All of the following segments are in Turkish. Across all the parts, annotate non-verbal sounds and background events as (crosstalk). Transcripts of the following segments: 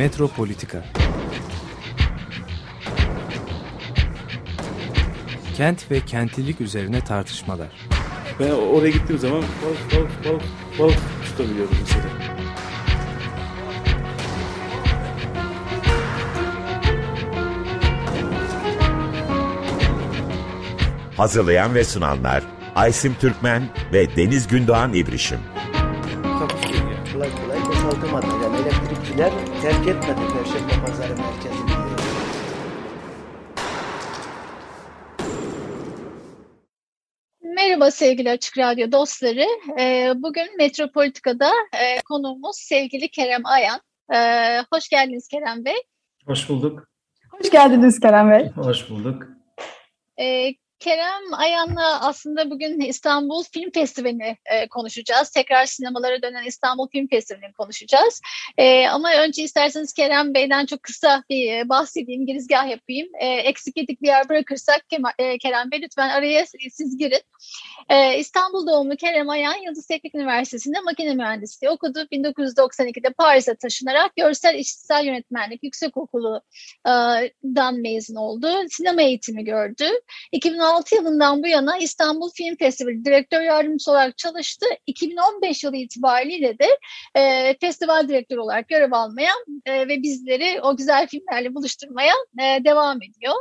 Metropolitika Kent ve kentlilik üzerine tartışmalar. Ben oraya gittiğim zaman balık balık balık balık tutabiliyorum mesela. Hazırlayan ve sunanlar Aysim Türkmen ve Deniz Gündoğan İbrişim. Kolay kolay boşaltamadı. Yani elektrikçiler terk etmedi Perşembe Pazarı merkezini. Merhaba sevgili Açık Radyo dostları. Ee, bugün Metropolitika'da e, konuğumuz sevgili Kerem Ayan. Ee, hoş geldiniz Kerem Bey. Hoş bulduk. Hoş geldiniz Kerem Bey. Hoş bulduk. Kerem Ayan'la aslında bugün İstanbul Film Festivali'ni e, konuşacağız. Tekrar sinemalara dönen İstanbul Film Festivali'ni konuşacağız. E, ama önce isterseniz Kerem Bey'den çok kısa bir e, bahsedeyim, girizgah yapayım. E, eksik yedik bir yer bırakırsak Kema, e, Kerem Bey lütfen araya siz girin. E, İstanbul doğumlu Kerem Ayan Yıldız Teknik Üniversitesi'nde makine mühendisliği okudu. 1992'de Paris'e taşınarak görsel işitsel yönetmenlik yüksekokulundan mezun oldu. Sinema eğitimi gördü. 2006 yılından bu yana İstanbul Film Festivali direktör yardımcısı olarak çalıştı. 2015 yılı itibariyle de e, festival direktörü olarak görev almaya e, ve bizleri o güzel filmlerle buluşturmaya e, devam ediyor.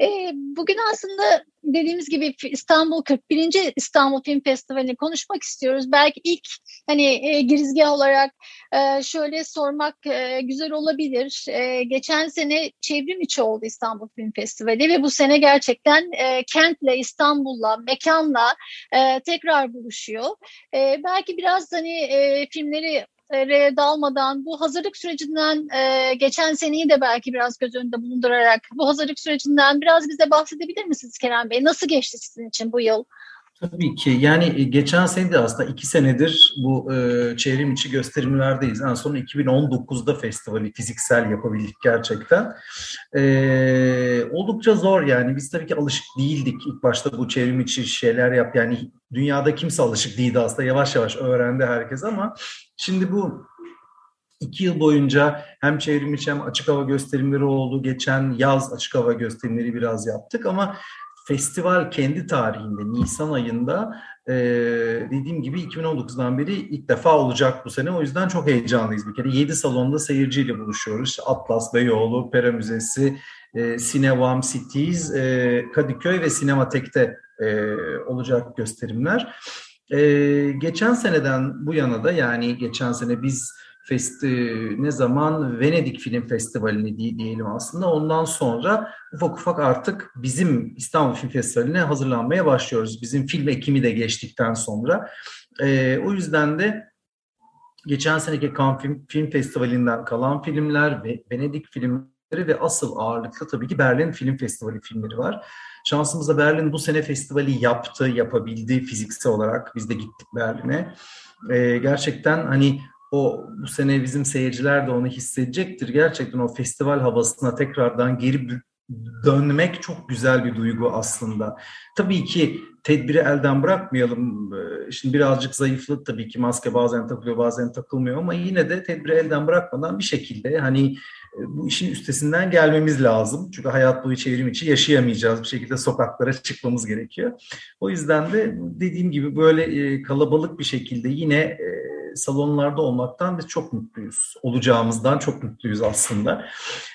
E, bugün aslında dediğimiz gibi İstanbul 41. İstanbul Film Festivali'ni konuşmak istiyoruz. Belki ilk hani e, girizgah olarak e, şöyle sormak e, güzel olabilir. E, geçen sene çevrim içi oldu İstanbul Film Festivali ve bu sene gerçekten kentle, İstanbul'la, mekanla tekrar buluşuyor. Belki biraz hani filmleri dalmadan bu hazırlık sürecinden e, geçen seneyi de belki biraz göz önünde bulundurarak bu hazırlık sürecinden biraz bize bahsedebilir misiniz Kerem Bey? Nasıl geçti sizin için bu yıl? Tabii ki. Yani geçen sene de aslında iki senedir bu e, çevrim içi gösterimlerdeyiz. En son 2019'da festivali fiziksel yapabildik gerçekten. E, oldukça zor yani. Biz tabii ki alışık değildik ilk başta bu çevrim içi şeyler yap. Yani dünyada kimse alışık değildi aslında. Yavaş yavaş öğrendi herkes ama şimdi bu iki yıl boyunca hem çevrim içi hem açık hava gösterimleri oldu. Geçen yaz açık hava gösterimleri biraz yaptık ama festival kendi tarihinde Nisan ayında e, dediğim gibi 2019'dan beri ilk defa olacak bu sene. O yüzden çok heyecanlıyız bir kere. 7 salonda seyirciyle buluşuyoruz. Atlas, Beyoğlu, Pera Müzesi, e, Sinevam Cities, e, Kadıköy ve Sinematek'te e, olacak gösterimler. E, geçen seneden bu yana da yani geçen sene biz festi ne zaman Venedik Film Festivali'ni diyelim aslında. Ondan sonra ufak ufak artık bizim İstanbul Film Festivali'ne hazırlanmaya başlıyoruz. Bizim film ekimi de geçtikten sonra. E, o yüzden de geçen seneki Cannes Film, Film Festivali'nden kalan filmler ve Venedik filmleri ve asıl ağırlıklı tabii ki Berlin Film Festivali filmleri var. Şansımızla Berlin bu sene festivali yaptı, yapabildi fiziksel olarak. Biz de gittik Berlin'e. Ee, gerçekten hani o bu sene bizim seyirciler de onu hissedecektir. Gerçekten o festival havasına tekrardan geri dönmek çok güzel bir duygu aslında. Tabii ki tedbiri elden bırakmayalım. Ee, şimdi birazcık zayıflık tabii ki maske bazen takılıyor bazen takılmıyor ama yine de tedbiri elden bırakmadan bir şekilde hani e, bu işin üstesinden gelmemiz lazım. Çünkü hayat boyu çevrim içi yaşayamayacağız. Bir şekilde sokaklara çıkmamız gerekiyor. O yüzden de dediğim gibi böyle e, kalabalık bir şekilde yine e, salonlarda olmaktan biz çok mutluyuz. Olacağımızdan çok mutluyuz aslında.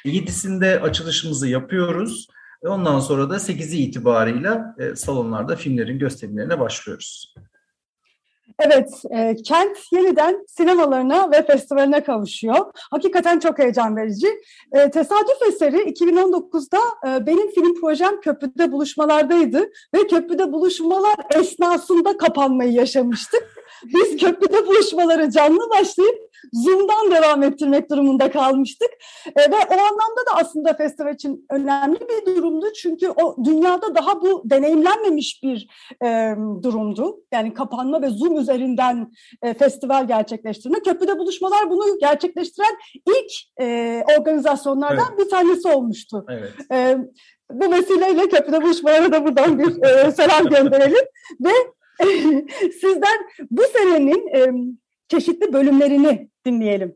Yedisinde açılışımızı yapıyoruz. Ondan sonra da 8'i itibarıyla salonlarda filmlerin gösterimlerine başlıyoruz. Evet, e, kent yeniden sinemalarına ve festivaline kavuşuyor. Hakikaten çok heyecan verici. E, tesadüf eseri 2019'da e, benim film projem Köprüde Buluşmalar'daydı ve Köprüde Buluşmalar esnasında kapanmayı yaşamıştık. Biz köprüde buluşmaları canlı başlayıp Zoom'dan devam ettirmek durumunda kalmıştık. E, ve o anlamda da aslında festival için önemli bir durumdu. Çünkü o dünyada daha bu deneyimlenmemiş bir e, durumdu. Yani kapanma ve Zoom üzerinden e, festival gerçekleştirme. Köprüde buluşmalar bunu gerçekleştiren ilk e, organizasyonlardan evet. bir tanesi olmuştu. Evet. E, bu vesileyle köprüde buluşmalara da buradan bir e, selam gönderelim. ve (laughs) Sizden bu senenin e, çeşitli bölümlerini dinleyelim.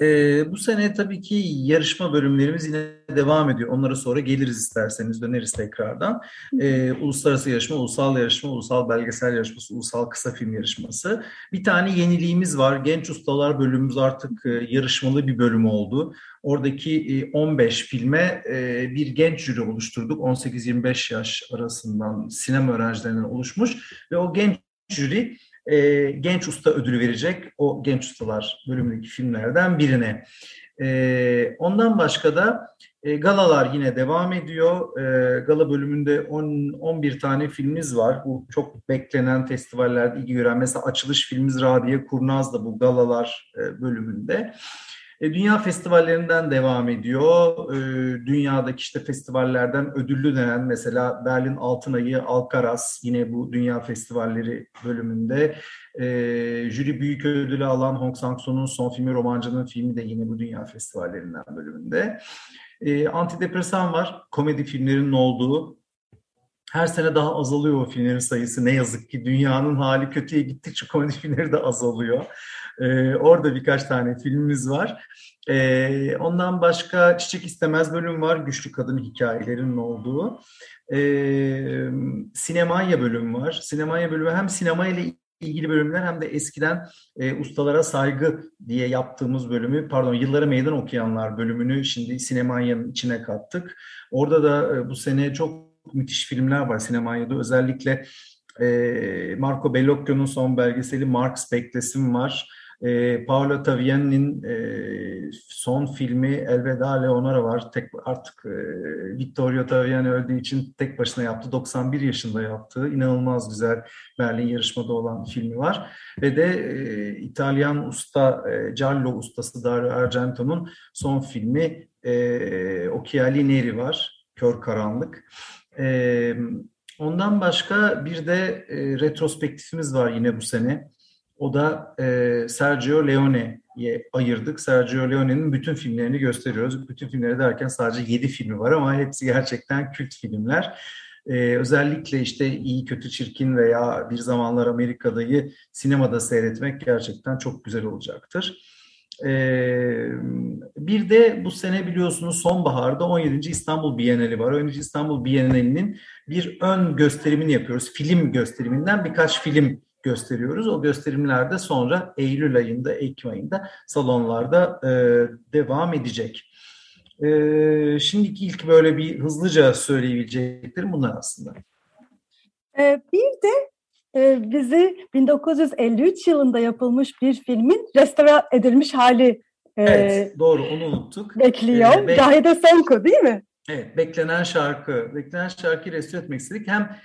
Ee, bu sene tabii ki yarışma bölümlerimiz yine devam ediyor. Onlara sonra geliriz isterseniz, döneriz tekrardan. Ee, uluslararası yarışma, ulusal yarışma, ulusal belgesel yarışması, ulusal kısa film yarışması. Bir tane yeniliğimiz var. Genç Ustalar bölümümüz artık e, yarışmalı bir bölüm oldu. Oradaki e, 15 filme e, bir genç jüri oluşturduk. 18-25 yaş arasından sinema öğrencilerinden oluşmuş ve o genç jüri e, genç usta ödülü verecek o genç ustalar bölümündeki filmlerden birine. E, ondan başka da e, galalar yine devam ediyor. E, gala bölümünde 10, 11 tane filmimiz var. Bu çok beklenen festivallerde ilgi gören. Mesela açılış filmimiz Radiye Kurnaz da bu galalar e, bölümünde. E, dünya festivallerinden devam ediyor. E, dünyadaki işte festivallerden ödüllü denen mesela Berlin Altın Ayı, Alcaraz yine bu dünya festivalleri bölümünde. E, jüri büyük ödülü alan Hong Sang-soo'nun son filmi Romancı'nın filmi de yine bu dünya festivallerinden bölümünde. antidepresan var, komedi filmlerinin olduğu. Her sene daha azalıyor o filmlerin sayısı. Ne yazık ki dünyanın hali kötüye gittikçe komedi (laughs) filmleri de azalıyor. E, orada birkaç tane filmimiz var. E, ondan başka Çiçek İstemez bölüm var. Güçlü kadın hikayelerinin olduğu. E, Sinemanya bölümü var. Sinemanya bölümü hem sinema ile ilgili bölümler hem de eskiden e, ustalara saygı diye yaptığımız bölümü, pardon yıllara meydan okuyanlar bölümünü şimdi Sinemanya'nın içine kattık. Orada da e, bu sene çok müthiş filmler var Sinemanya'da. Özellikle e, Marco Bellocchio'nun son belgeseli Marx Beklesim var. E, Paolo Taviani'nin e, son filmi Elveda Leonora var. Tek artık e, Vittorio Taviani öldüğü için tek başına yaptı. 91 yaşında yaptığı inanılmaz güzel Berlin yarışmada olan filmi var. Ve de e, İtalyan usta e, Giallo ustası Dario Argento'nun son filmi e, Occhiali Neri var. Kör Karanlık. E, ondan başka bir de e, retrospektifimiz var yine bu sene. O da e, Sergio Leone'ye ayırdık. Sergio Leone'nin bütün filmlerini gösteriyoruz. Bütün filmleri derken sadece 7 filmi var ama hepsi gerçekten kült filmler. Ee, özellikle işte iyi kötü çirkin veya bir zamanlar Amerika'dayı sinemada seyretmek gerçekten çok güzel olacaktır. Ee, bir de bu sene biliyorsunuz sonbaharda 17. İstanbul Bienali var. 17. İstanbul Bienali'nin bir ön gösterimini yapıyoruz. Film gösteriminden birkaç film gösteriyoruz. O gösterimlerde sonra Eylül ayında, Ekim ayında salonlarda e, devam edecek. E, şimdiki ilk böyle bir hızlıca söyleyebileceklerim bunlar aslında. E, bir de bizi 1953 yılında yapılmış bir filmin restore edilmiş hali e, Evet, doğru onu unuttuk. Bekliyor. Ee, Cahide Sonku değil mi? Evet, beklenen şarkı. Beklenen şarkıyı restore etmek istedik. Hem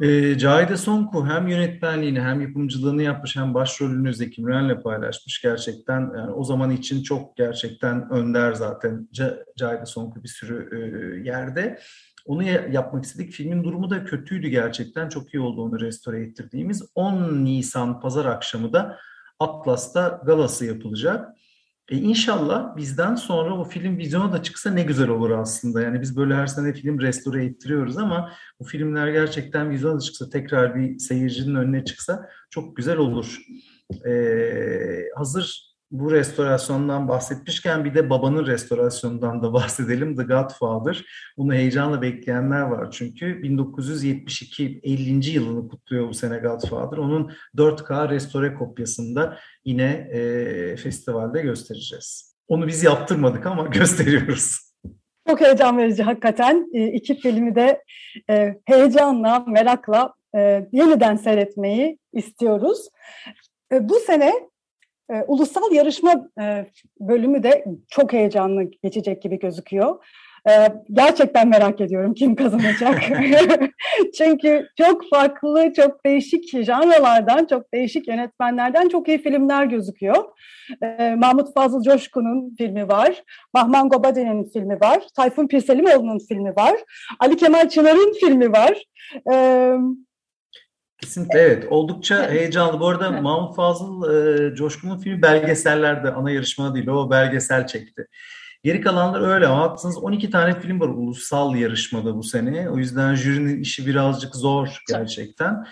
e, Cahide Sonku hem yönetmenliğini hem yapımcılığını yapmış hem başrolünü Zeki Müren'le paylaşmış gerçekten. Yani o zaman için çok gerçekten önder zaten Cahide Sonku bir sürü e, yerde. Onu yapmak istedik. Filmin durumu da kötüydü gerçekten. Çok iyi oldu onu restore ettirdiğimiz. 10 Nisan pazar akşamı da Atlas'ta galası yapılacak. E inşallah bizden sonra o film vizyona da çıksa ne güzel olur aslında. Yani biz böyle her sene film restore ettiriyoruz ama bu filmler gerçekten vizyona da çıksa tekrar bir seyircinin önüne çıksa çok güzel olur. Ee, hazır bu restorasyondan bahsetmişken bir de babanın restorasyonundan da bahsedelim. The Godfather. Bunu heyecanla bekleyenler var çünkü 1972 50. yılını kutluyor bu sene Godfather. Onun 4K restore kopyasında yine e, festivalde göstereceğiz. Onu biz yaptırmadık ama (laughs) gösteriyoruz. Çok heyecan verici hakikaten. E, iki filmi de e, heyecanla, merakla e, yeniden seyretmeyi istiyoruz. Bu sene e, ulusal yarışma e, bölümü de çok heyecanlı geçecek gibi gözüküyor. E, gerçekten merak ediyorum kim kazanacak. (laughs) (laughs) Çünkü çok farklı, çok değişik janralardan, çok değişik yönetmenlerden çok iyi filmler gözüküyor. E, Mahmut Fazıl Coşkun'un filmi var, Bahman Gobadi'nin filmi var, Tayfun Pirselimoğlu'nun filmi var, Ali Kemal Çınar'ın filmi var. Evet. Kesinlikle evet. Oldukça heyecanlı. Bu arada Mahmut Fazıl e, Coşkun'un filmi belgesellerde ana yarışma değil. O belgesel çekti. Geri kalanlar öyle ama baktınız 12 tane film var ulusal yarışmada bu sene. O yüzden jürinin işi birazcık zor gerçekten.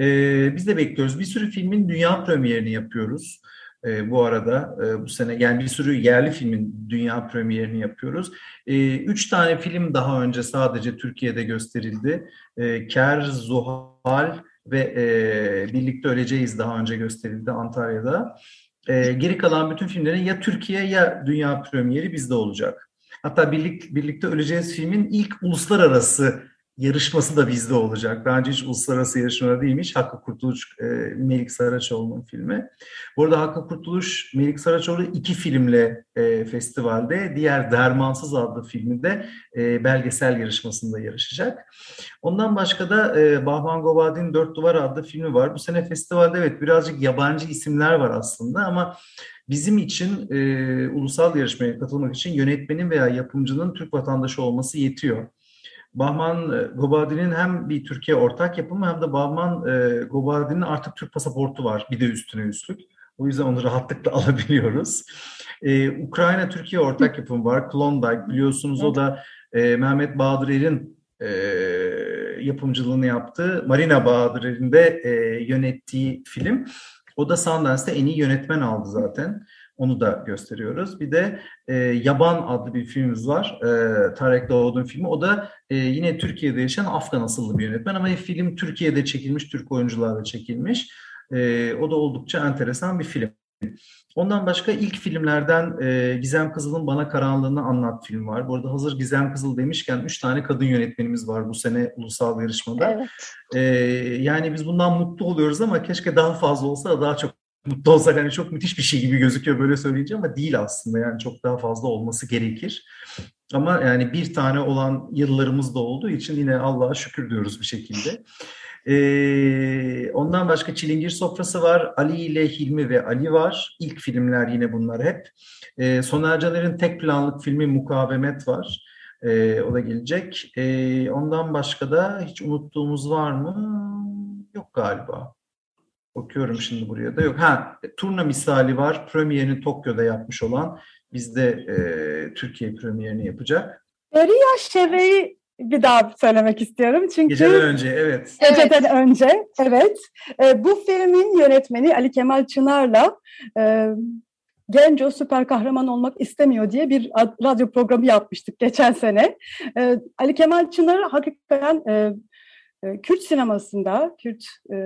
Ee, biz de bekliyoruz. Bir sürü filmin dünya premierini yapıyoruz. e, bu arada e, bu sene yani bir sürü yerli filmin dünya premierini yapıyoruz. E, üç tane film daha önce sadece Türkiye'de gösterildi. E, Ker, Zuhal ve e, Birlikte Öleceğiz daha önce gösterildi Antalya'da. E, geri kalan bütün filmlerin ya Türkiye ya dünya premieri bizde olacak. Hatta birlik, Birlikte Öleceğiz filmin ilk uluslararası yarışması da bizde olacak. Önce hiç uluslararası yarışmada değilmiş. Hakkı Kurtuluş, e, Melik Saraçoğlu'nun filmi. Bu arada Hakkı Kurtuluş, Melik Saraçoğlu iki filmle e, festivalde. Diğer Dermansız adlı filminde e, belgesel yarışmasında yarışacak. Ondan başka da e, Bahman Gobadi'nin Dört Duvar adlı filmi var. Bu sene festivalde evet birazcık yabancı isimler var aslında ama Bizim için e, ulusal yarışmaya katılmak için yönetmenin veya yapımcının Türk vatandaşı olması yetiyor. Bahman e, Gobadi'nin hem bir Türkiye ortak yapımı hem de Bahman e, Gobadi'nin artık Türk pasaportu var bir de üstüne üstlük. O yüzden onu rahatlıkla (laughs) alabiliyoruz. Ee, Ukrayna Türkiye ortak yapımı var. Klondike biliyorsunuz o da e, Mehmet Bahadır Er'in e, yapımcılığını yaptığı Marina Bahadır Er'in de e, yönettiği film. O da Sundance'de en iyi yönetmen aldı zaten. Onu da gösteriyoruz. Bir de e, Yaban adlı bir filmimiz var. E, Tarek Davud'un filmi. O da e, yine Türkiye'de yaşayan Afgan asıllı bir yönetmen ama film Türkiye'de çekilmiş, Türk oyuncularla çekilmiş. E, o da oldukça enteresan bir film. Ondan başka ilk filmlerden e, Gizem Kızıl'ın Bana Karanlığını Anlat film var. Bu arada hazır Gizem Kızıl demişken üç tane kadın yönetmenimiz var bu sene ulusal yarışmada. Evet. E, yani biz bundan mutlu oluyoruz ama keşke daha fazla olsa da daha çok mutlu olsak hani çok müthiş bir şey gibi gözüküyor böyle söyleyince ama değil aslında yani çok daha fazla olması gerekir. Ama yani bir tane olan yıllarımız da olduğu için yine Allah'a şükür diyoruz bir şekilde. Ee, ondan başka Çilingir Sofrası var. Ali ile Hilmi ve Ali var. İlk filmler yine bunlar hep. Ee, Soner Caner'in tek planlık filmi Mukavemet var. Ee, o da gelecek. Ee, ondan başka da hiç unuttuğumuz var mı? Yok galiba. Bakıyorum şimdi buraya da yok. Ha, turna misali var. Premierini Tokyo'da yapmış olan. Bizde e, Türkiye premierini yapacak. Eriya Şeve'yi bir daha söylemek istiyorum. Çünkü Geceden önce, evet. Geceden evet. önce, evet. E, bu filmin yönetmeni Ali Kemal Çınar'la e, Genco süper kahraman olmak istemiyor diye bir radyo programı yapmıştık geçen sene. E, Ali Kemal Çınar hakikaten e, Kürt sinemasında, Kürt e,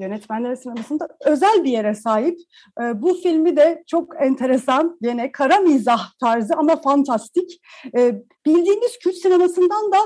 yönetmenler sinemasında özel bir yere sahip. E, bu filmi de çok enteresan, yine kara mizah tarzı ama fantastik. E, bildiğimiz Kürt sinemasından da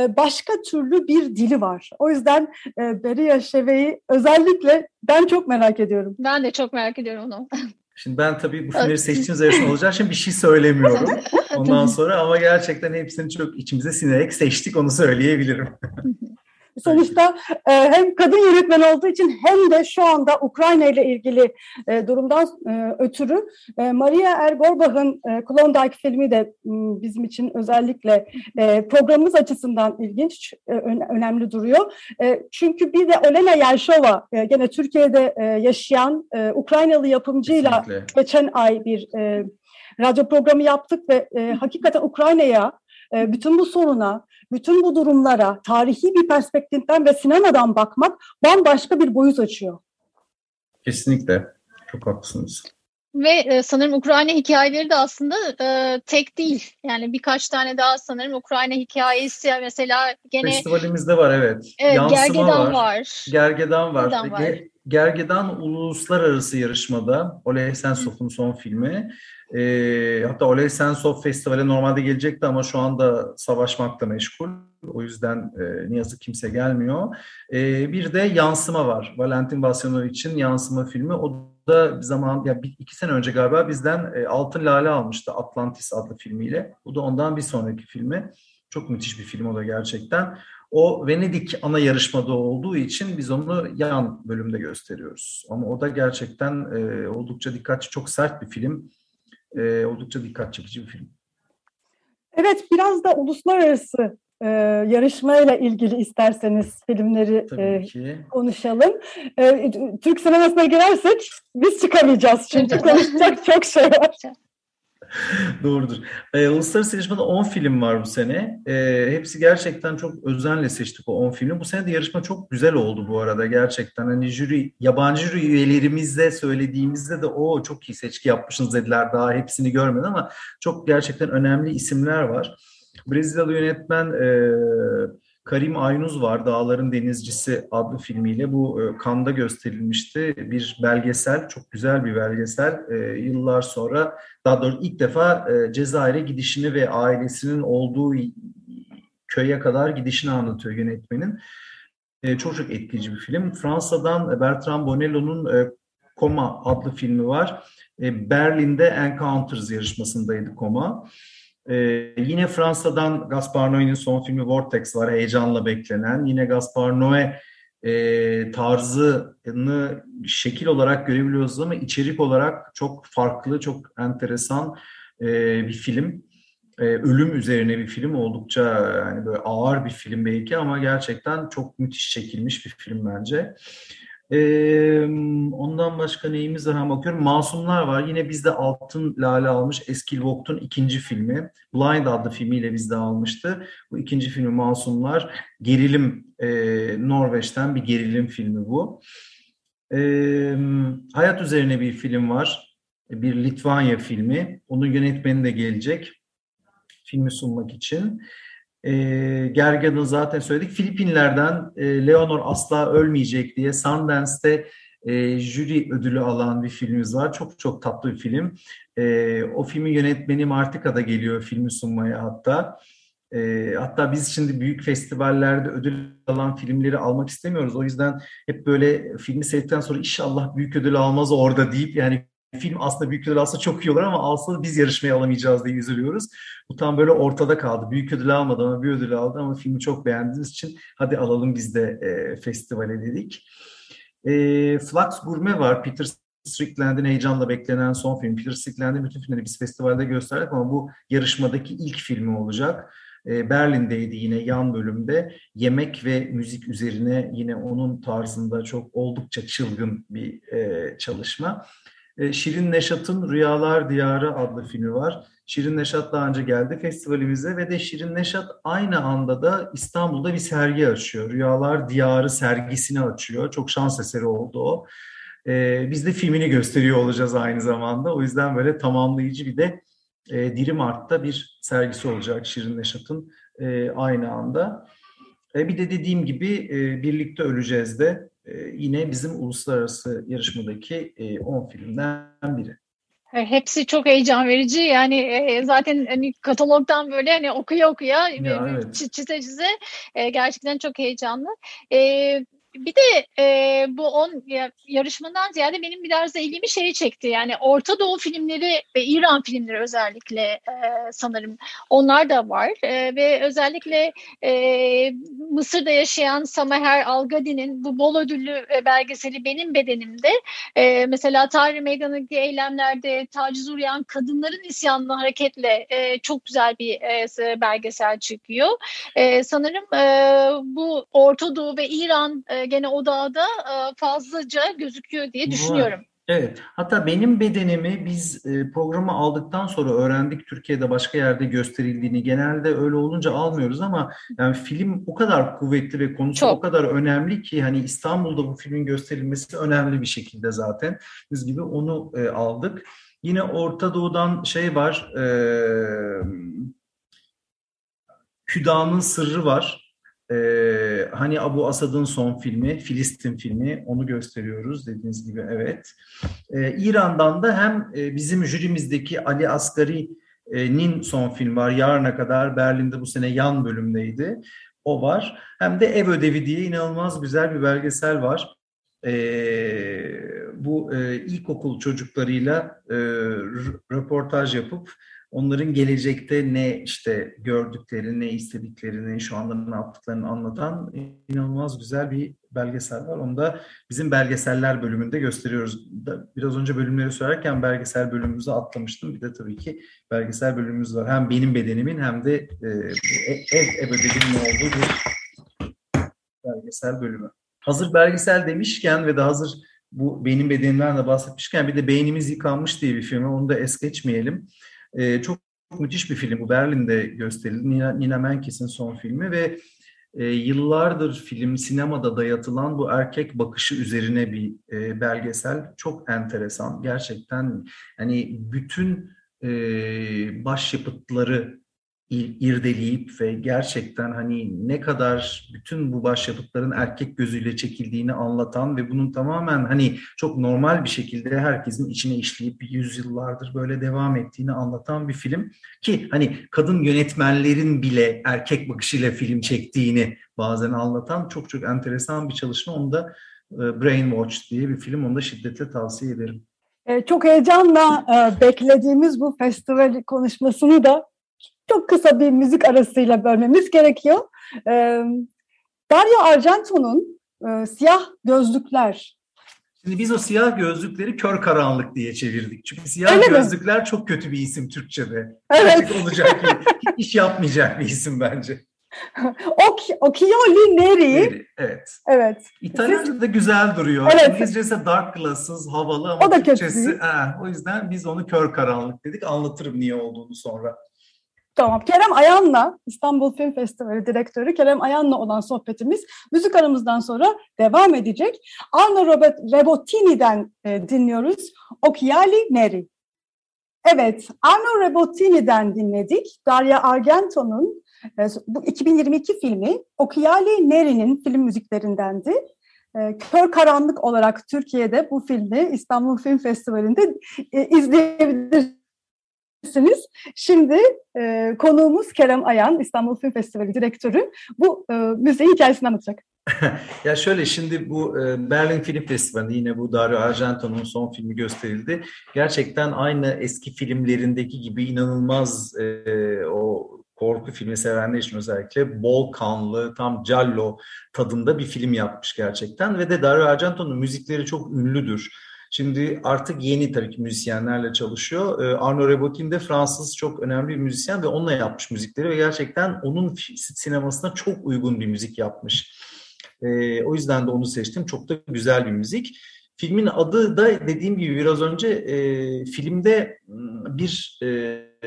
e, başka türlü bir dili var. O yüzden e, Beria Şeve'yi özellikle ben çok merak ediyorum. Ben de çok merak ediyorum onu. Şimdi ben tabii bu filmleri seçtiğimiz arasında olacak için bir şey söylemiyorum (laughs) ondan sonra ama gerçekten hepsini çok içimize sinerek seçtik onu söyleyebilirim. (laughs) Sonuçta e, hem kadın yönetmen olduğu için hem de şu anda Ukrayna ile ilgili e, durumdan e, ötürü e, Maria Ergorbach'ın e, Klondike filmi de m, bizim için özellikle e, programımız açısından ilginç, e, önemli duruyor. E, çünkü bir de Olena Yelshova, e, gene Türkiye'de e, yaşayan e, Ukraynalı yapımcıyla Kesinlikle. geçen ay bir e, radyo programı yaptık ve e, hakikaten Ukrayna'ya e, bütün bu soruna, bütün bu durumlara tarihi bir perspektiften ve sinemadan bakmak bambaşka bir boyut açıyor. Kesinlikle. Çok haklısınız. Ve e, sanırım Ukrayna hikayeleri de aslında e, tek değil. Yani birkaç tane daha sanırım Ukrayna hikayesi mesela gene... Festivalimizde var evet. evet Gergedan var. var. Gergedan var. Gergedan var. Gergedan uluslararası yarışmada Oleh Sensov'un son filmi. E, hatta Oley Sensov Festivale normalde gelecekti ama şu anda savaşmakla meşgul. O yüzden e, ne yazık kimse gelmiyor. E, bir de Yansıma var. Valentin Vasyanovic'in Yansıma filmi. O da bir zaman, ya bir, iki sene önce galiba bizden e, Altın Lale almıştı Atlantis adlı filmiyle. Bu da ondan bir sonraki filmi. Çok müthiş bir film o da gerçekten. O Venedik ana yarışmada olduğu için biz onu yan bölümde gösteriyoruz. Ama o da gerçekten e, oldukça dikkatli, çok sert bir film e, oldukça dikkat çekici bir film. Evet, biraz da uluslararası e, yarışmayla ilgili isterseniz filmleri e, konuşalım. E, Türk sinemasına girersek biz çıkamayacağız çünkü konuşacak çok şey var. (laughs) (laughs) Doğrudur. Ee, Uluslararası yarışmada 10 film var bu sene. Ee, hepsi gerçekten çok özenle seçtik o 10 filmi. Bu sene de yarışma çok güzel oldu bu arada gerçekten. Hani jüri, yabancı jüri üyelerimizle söylediğimizde de o çok iyi seçki yapmışsınız dediler. Daha hepsini görmedim ama çok gerçekten önemli isimler var. Brezilyalı yönetmen e, Karim Aynuz var, Dağların Denizcisi adlı filmiyle. Bu e, Kanda gösterilmişti. Bir belgesel, çok güzel bir belgesel. E, yıllar sonra, daha doğrusu ilk defa e, Cezayir'e gidişini ve ailesinin olduğu köye kadar gidişini anlatıyor yönetmenin. E, çok çok etkileyici bir film. Fransa'dan Bertrand Bonello'nun e, Koma adlı filmi var. E, Berlin'de Encounters yarışmasındaydı Koma. Ee, yine Fransa'dan Gaspar Noé'nin son filmi Vortex var, heyecanla beklenen. Yine Gaspar Noé e, tarzını şekil olarak görebiliyoruz ama içerik olarak çok farklı, çok enteresan e, bir film. E, ölüm üzerine bir film oldukça yani böyle ağır bir film belki ama gerçekten çok müthiş çekilmiş bir film bence. Ee, ondan başka neyimiz var? bakıyorum. Masumlar var. Yine bizde altın lale almış Eskil Vought'un ikinci filmi. Blind adlı filmiyle bizde almıştı. Bu ikinci filmi Masumlar. Gerilim, e, Norveç'ten bir gerilim filmi bu. E, hayat üzerine bir film var. Bir Litvanya filmi. Onun yönetmeni de gelecek filmi sunmak için. E, Gergan'ın zaten söyledik. Filipinler'den e, Leonor asla ölmeyecek diye Sundance'te e, jüri ödülü alan bir filmimiz var. Çok çok tatlı bir film. E, o filmin yönetmeni Martika'da geliyor filmi sunmaya hatta. E, hatta biz şimdi büyük festivallerde ödül alan filmleri almak istemiyoruz. O yüzden hep böyle filmi seyrettikten sonra inşallah büyük ödül almaz orada deyip yani film aslında büyük ödül alsa çok iyi olur ama alsa biz yarışmaya alamayacağız diye üzülüyoruz. Bu tam böyle ortada kaldı. Büyük ödül almadı ama bir ödül aldı ama filmi çok beğendiğimiz için hadi alalım biz de e, festivale dedik. E, Flux Gurme var. Peter Strickland'in heyecanla beklenen son film. Peter Strickland'in bütün filmleri biz festivalde gösterdik ama bu yarışmadaki ilk filmi olacak. E, Berlin'deydi yine yan bölümde. Yemek ve müzik üzerine yine onun tarzında çok oldukça çılgın bir e, çalışma. E, Şirin Neşat'ın Rüyalar Diyarı adlı filmi var. Şirin Neşat daha önce geldi festivalimize ve de Şirin Neşat aynı anda da İstanbul'da bir sergi açıyor. Rüyalar Diyarı sergisini açıyor. Çok şans eseri oldu o. Ee, biz de filmini gösteriyor olacağız aynı zamanda. O yüzden böyle tamamlayıcı bir de e, Dirim Art'ta bir sergisi olacak Şirin Neşat'ın e, aynı anda. E, bir de dediğim gibi e, Birlikte Öleceğiz de e, yine bizim uluslararası yarışmadaki e, 10 filmden biri. Hepsi çok heyecan verici. Yani e, zaten hani katalogdan böyle hani okuya okuya ya, evet. çize çize e, gerçekten çok heyecanlı. Bir de e, bu on yarışmadan ziyade benim biraz da ilgimi şeyi çekti. Yani Orta Doğu filmleri ve İran filmleri özellikle e, sanırım onlar da var. E, ve özellikle e, Mısır'da yaşayan Samaher Algadi'nin bu bol ödüllü belgeseli Benim Bedenim'de e, mesela Tahrir Meydanı'ndaki eylemlerde taciz uğrayan kadınların isyanlı hareketle e, çok güzel bir e, belgesel çıkıyor. E, sanırım e, bu Orta Doğu ve İran e, gene o dağda e, fazlaca gözüküyor diye düşünüyorum. Evet. Hatta benim bedenimi biz e, programı aldıktan sonra öğrendik Türkiye'de başka yerde gösterildiğini. Genelde öyle olunca almıyoruz ama yani film o kadar kuvvetli ve konusu Çok. o kadar önemli ki hani İstanbul'da bu filmin gösterilmesi önemli bir şekilde zaten. Biz gibi onu e, aldık. Yine Orta Doğu'dan şey var. E, Hüda'nın Sırrı var. Ee, hani Abu Asad'ın son filmi, Filistin filmi, onu gösteriyoruz dediğiniz gibi evet. Ee, İran'dan da hem e, bizim jürimizdeki Ali Asgari'nin son film var, yarına kadar Berlin'de bu sene yan bölümdeydi. O var. Hem de Ev Ödevi diye inanılmaz güzel bir belgesel var. Ee, bu e, ilkokul çocuklarıyla e, röportaj yapıp onların gelecekte ne işte gördüklerini, ne istediklerini, şu anda ne yaptıklarını anlatan inanılmaz güzel bir belgesel var. Onu da bizim belgeseller bölümünde gösteriyoruz. Biraz önce bölümleri söylerken belgesel bölümümüzü atlamıştım. Bir de tabii ki belgesel bölümümüz var. Hem benim bedenimin hem de e, ev, ev ödevimin olduğu bir belgesel bölümü. Hazır belgesel demişken ve de hazır bu benim bedenimden de bahsetmişken bir de Beynimiz Yıkanmış diye bir film. Onu da es geçmeyelim. E, çok müthiş bir film bu. Berlin'de gösterildi. Nina, Nina Menkes'in son filmi ve e, yıllardır film sinemada dayatılan bu erkek bakışı üzerine bir e, belgesel. Çok enteresan. Gerçekten hani bütün e, başyapıtları irdeleyip ve gerçekten hani ne kadar bütün bu başyapıtların erkek gözüyle çekildiğini anlatan ve bunun tamamen hani çok normal bir şekilde herkesin içine işleyip yüzyıllardır böyle devam ettiğini anlatan bir film ki hani kadın yönetmenlerin bile erkek bakışıyla film çektiğini bazen anlatan çok çok enteresan bir çalışma. Onu da e, Brainwatch diye bir film. Onu da şiddetle tavsiye ederim. E, çok heyecanla e, beklediğimiz bu festival konuşmasını da çok kısa bir müzik arasıyla bölmemiz gerekiyor. E, Dario Argento'nun e, Siyah Gözlükler. Şimdi biz o siyah gözlükleri kör karanlık diye çevirdik. Çünkü siyah Öyle gözlükler mi? çok kötü bir isim Türkçe'de. Evet. Gerçek olacak bir, iş yapmayacak bir isim bence. Occhioli Neri. Evet. Evet. İtalyanca da güzel duruyor. Evet. İngilizcesi dark glasses, havalı ama o da Türkçesi. Kötü. He, o yüzden biz onu kör karanlık dedik. Anlatırım niye olduğunu sonra. Tamam. Kerem Ayan'la İstanbul Film Festivali direktörü Kerem Ayan'la olan sohbetimiz müzik aramızdan sonra devam edecek. Arno Robert Rebottini'den e, dinliyoruz. Occhiali Neri. Evet, Arno Rebottini'den dinledik. Daria Argento'nun e, bu 2022 filmi Occhiali Neri'nin film müziklerindendi. E, Kör Karanlık olarak Türkiye'de bu filmi İstanbul Film Festivali'nde e, izleyebilirsiniz Şimdi e, konuğumuz Kerem Ayan, İstanbul Film Festivali direktörü. Bu e, müziğin hikayesini anlatacak. (laughs) ya şöyle şimdi bu e, Berlin Film Festivali yine bu Dario Argento'nun son filmi gösterildi. Gerçekten aynı eski filmlerindeki gibi inanılmaz e, o korku filmi sevenler için özellikle bol kanlı, tam giallo tadında bir film yapmış gerçekten. Ve de Dario Argento'nun müzikleri çok ünlüdür. Şimdi artık yeni tabii ki müzisyenlerle çalışıyor. Ee, Arno Rebotin de Fransız çok önemli bir müzisyen ve onunla yapmış müzikleri ve gerçekten onun sinemasına çok uygun bir müzik yapmış. Ee, o yüzden de onu seçtim. Çok da güzel bir müzik. Filmin adı da dediğim gibi biraz önce e, filmde bir e,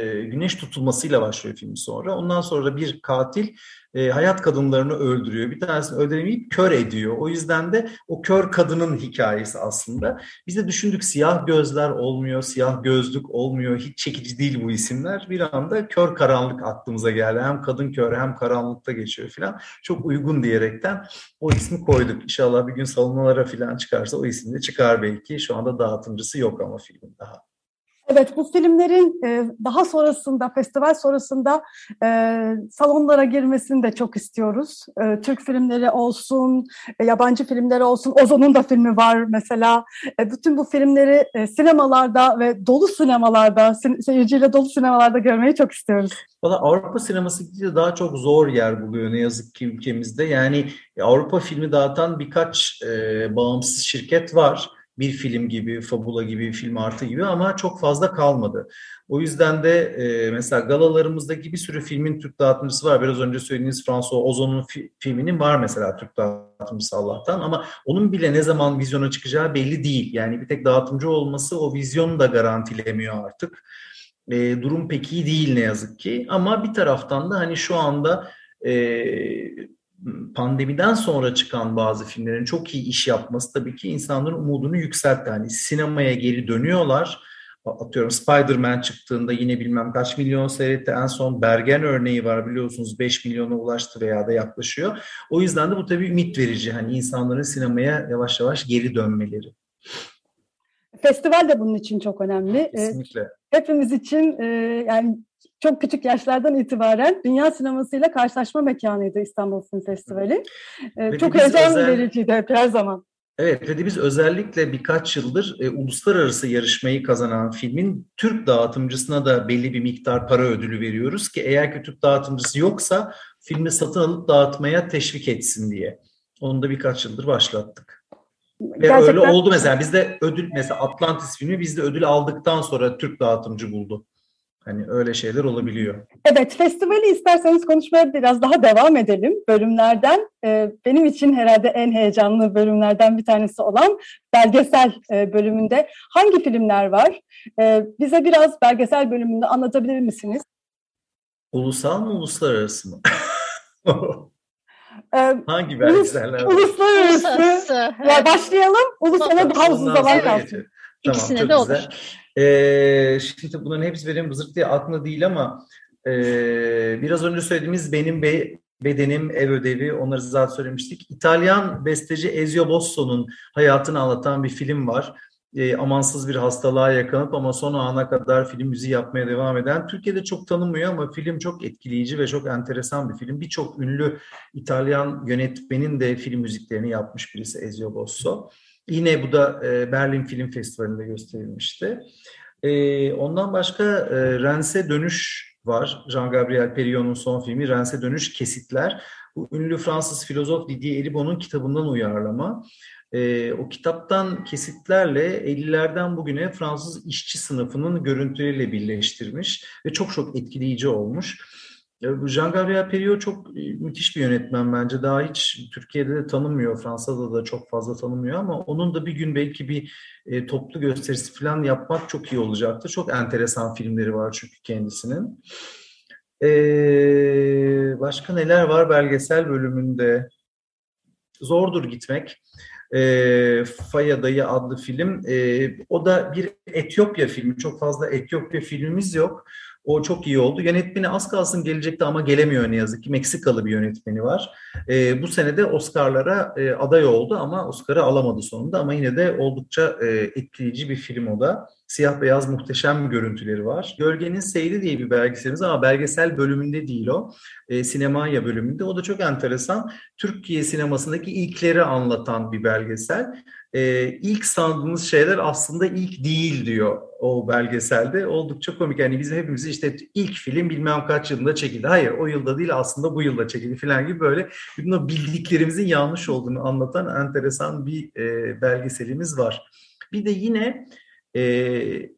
güneş tutulmasıyla başlıyor film sonra. Ondan sonra bir katil e, hayat kadınlarını öldürüyor. Bir tanesini öldüremeyip kör ediyor. O yüzden de o kör kadının hikayesi aslında. Biz de düşündük siyah gözler olmuyor, siyah gözlük olmuyor. Hiç çekici değil bu isimler. Bir anda kör karanlık aklımıza geldi. Hem kadın kör hem karanlıkta geçiyor falan. Çok uygun diyerekten o ismi koyduk. İnşallah bir gün salonlara falan çıkarsa o isim de çıkar belki. Şu anda dağıtımcısı yok ama filmin daha. Evet, bu filmlerin e, daha sonrasında, festival sonrasında e, salonlara girmesini de çok istiyoruz. E, Türk filmleri olsun, yabancı filmleri olsun. Ozon'un da filmi var mesela. Bütün bu filmleri sinemalarda ve dolu sinemalarda, sin seyirciyle dolu sinemalarda görmeyi çok istiyoruz. Valla Avrupa sineması daha çok zor yer buluyor ne yazık ki ülkemizde. Yani Avrupa filmi dağıtan birkaç bağımsız şirket var bir film gibi, Fabula gibi, Film Artı gibi ama çok fazla kalmadı. O yüzden de e, mesela galalarımızdaki bir sürü filmin Türk dağıtımcısı var. Biraz önce söylediğiniz François Ozon'un fi, filminin var mesela Türk dağıtımcısı Allah'tan ama onun bile ne zaman vizyona çıkacağı belli değil. Yani bir tek dağıtımcı olması o vizyonu da garantilemiyor artık. E, durum pek iyi değil ne yazık ki ama bir taraftan da hani şu anda e, pandemiden sonra çıkan bazı filmlerin çok iyi iş yapması tabii ki insanların umudunu yükseltti. Yani sinemaya geri dönüyorlar. Atıyorum Spider-Man çıktığında yine bilmem kaç milyon seyretti. En son Bergen örneği var biliyorsunuz 5 milyona ulaştı veya da yaklaşıyor. O yüzden de bu tabii ümit verici. Hani insanların sinemaya yavaş yavaş geri dönmeleri. Festival de bunun için çok önemli. Kesinlikle. Hepimiz için yani çok küçük yaşlardan itibaren dünya sinemasıyla karşılaşma mekanıydı İstanbul Film Festivali. Ee, çok heyecan özel... vericiydi hep her zaman. Evet ve de biz özellikle birkaç yıldır e, uluslararası yarışmayı kazanan filmin Türk dağıtımcısına da belli bir miktar para ödülü veriyoruz ki eğer ki Türk dağıtımcısı yoksa filmi satın alıp dağıtmaya teşvik etsin diye. Onu da birkaç yıldır başlattık. Ve Gerçekten... öyle oldu mesela bizde ödül mesela Atlantis filmi bizde ödül aldıktan sonra Türk dağıtımcı buldu. Hani öyle şeyler olabiliyor. Evet, festivali isterseniz konuşmaya biraz daha devam edelim bölümlerden. Ee, benim için herhalde en heyecanlı bölümlerden bir tanesi olan belgesel e, bölümünde hangi filmler var? Ee, bize biraz belgesel bölümünde anlatabilir misiniz? Ulusal mı, uluslararası mı? (laughs) Hangi belgeseller var? uluslararası. Uluslararası. Ya başlayalım, ulusala daha uzun zaman kalsın. geçelim. İkisine de olur. Ee, şimdi bunların hepsi benim zırt diye aklımda değil ama e, biraz önce söylediğimiz benim be, bedenim, ev ödevi onları zaten söylemiştik. İtalyan besteci Ezio Bosso'nun hayatını anlatan bir film var. E, amansız bir hastalığa yakalanıp ama son ana kadar film müziği yapmaya devam eden. Türkiye'de çok tanınmıyor ama film çok etkileyici ve çok enteresan bir film. Birçok ünlü İtalyan yönetmenin de film müziklerini yapmış birisi Ezio Bosso. Yine bu da e, Berlin Film Festivali'nde gösterilmişti. E, ondan başka e, Rense Dönüş var. Jean-Gabriel Perrion'un son filmi Rense Dönüş Kesitler. Bu ünlü Fransız filozof Didier Eribon'un kitabından uyarlama. O kitaptan kesitlerle 50'lerden bugüne Fransız işçi sınıfının görüntüleriyle birleştirmiş ve çok çok etkileyici olmuş. Jean-Gabriel Perriot çok müthiş bir yönetmen bence. Daha hiç Türkiye'de de tanınmıyor, Fransa'da da çok fazla tanınmıyor ama onun da bir gün belki bir e, toplu gösterisi falan yapmak çok iyi olacaktır. Çok enteresan filmleri var çünkü kendisinin. Ee, başka neler var belgesel bölümünde? Zordur gitmek. E, Faya Dayı adlı film. E, o da bir Etiyopya filmi. Çok fazla Etiyopya filmimiz yok. O çok iyi oldu. Yönetmeni az kalsın gelecekti ama gelemiyor ne yazık ki. Meksikalı bir yönetmeni var. E, bu sene de Oscar'lara e, aday oldu ama Oscar'ı alamadı sonunda. Ama yine de oldukça e, etkileyici bir film o da. Siyah beyaz muhteşem görüntüleri var. Gölgenin Seyri diye bir belgeselimiz ama belgesel bölümünde değil o. E, sinemaya bölümünde. O da çok enteresan. Türkiye sinemasındaki ilkleri anlatan bir belgesel. E, ilk sandığımız şeyler aslında ilk değil diyor o belgeselde. Oldukça komik. Yani bizim hepimiz işte ilk film bilmem kaç yılında çekildi. Hayır o yılda değil aslında bu yılda çekildi falan gibi böyle bütün o bildiklerimizin yanlış olduğunu anlatan enteresan bir e, belgeselimiz var. Bir de yine e,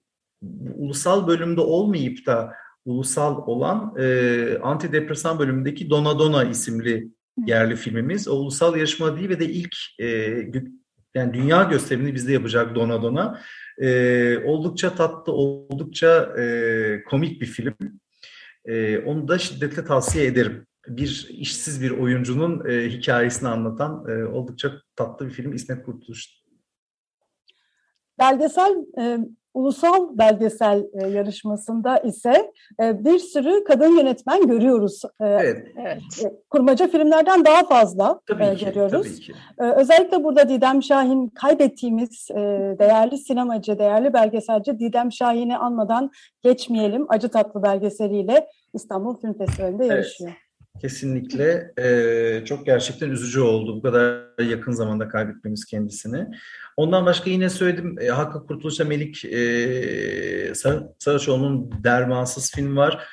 ulusal bölümde olmayıp da ulusal olan e, antidepresan bölümündeki Dona Dona isimli yerli filmimiz. O ulusal yarışma değil ve de ilk e, yani dünya gösterimini bizde yapacak Dona Dona. E, oldukça tatlı, oldukça e, komik bir film. E, onu da şiddetle tavsiye ederim. Bir işsiz bir oyuncunun e, hikayesini anlatan e, oldukça tatlı bir film İsmet Kurtuluş. Belgesel e, ulusal belgesel e, yarışmasında ise e, bir sürü kadın yönetmen görüyoruz. E, Evet. Evet. e, kurmaca filmlerden daha fazla Tabii e, ki. görüyoruz. Tabii ki. Ee, Özellikle burada Didem Şahin kaybettiğimiz e, değerli sinemacı, değerli belgeselci Didem Şahin'i anmadan geçmeyelim. Acı Tatlı belgeseliyle İstanbul Film Festivali'nde Evet. yarışıyor. Kesinlikle e, çok gerçekten üzücü oldu bu kadar yakın zamanda kaybetmemiz kendisini. Ondan başka yine söyledim e, Hakkı Kurtuluş'a Melik e, Sar- Saraçoğlu'nun Dermansız filmi var.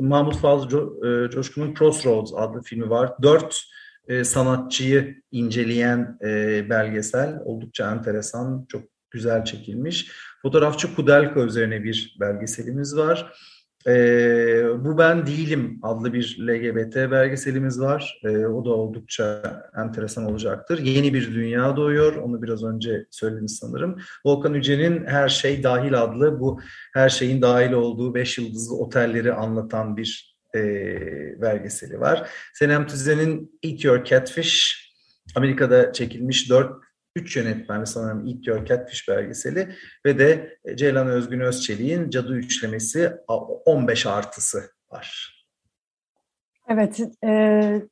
Mahmut Fazıl Co- e, Coşkun'un Crossroads adlı filmi var. Dört e, sanatçıyı inceleyen e, belgesel oldukça enteresan, çok güzel çekilmiş. Fotoğrafçı Kudelka üzerine bir belgeselimiz var. Ee, Bu Ben Değilim adlı bir LGBT belgeselimiz var. Ee, o da oldukça enteresan olacaktır. Yeni bir dünya doğuyor. Onu biraz önce söyledim sanırım. Volkan Yüce'nin Her Şey Dahil adlı bu her şeyin dahil olduğu beş yıldızlı otelleri anlatan bir e, belgeseli var. Senem Tüze'nin Eat Your Catfish Amerika'da çekilmiş dört üç yönetmenli sanırım Eat Your Catfish belgeseli ve de Ceylan Özgün Özçelik'in Cadı Üçlemesi 15 artısı var. Evet, e,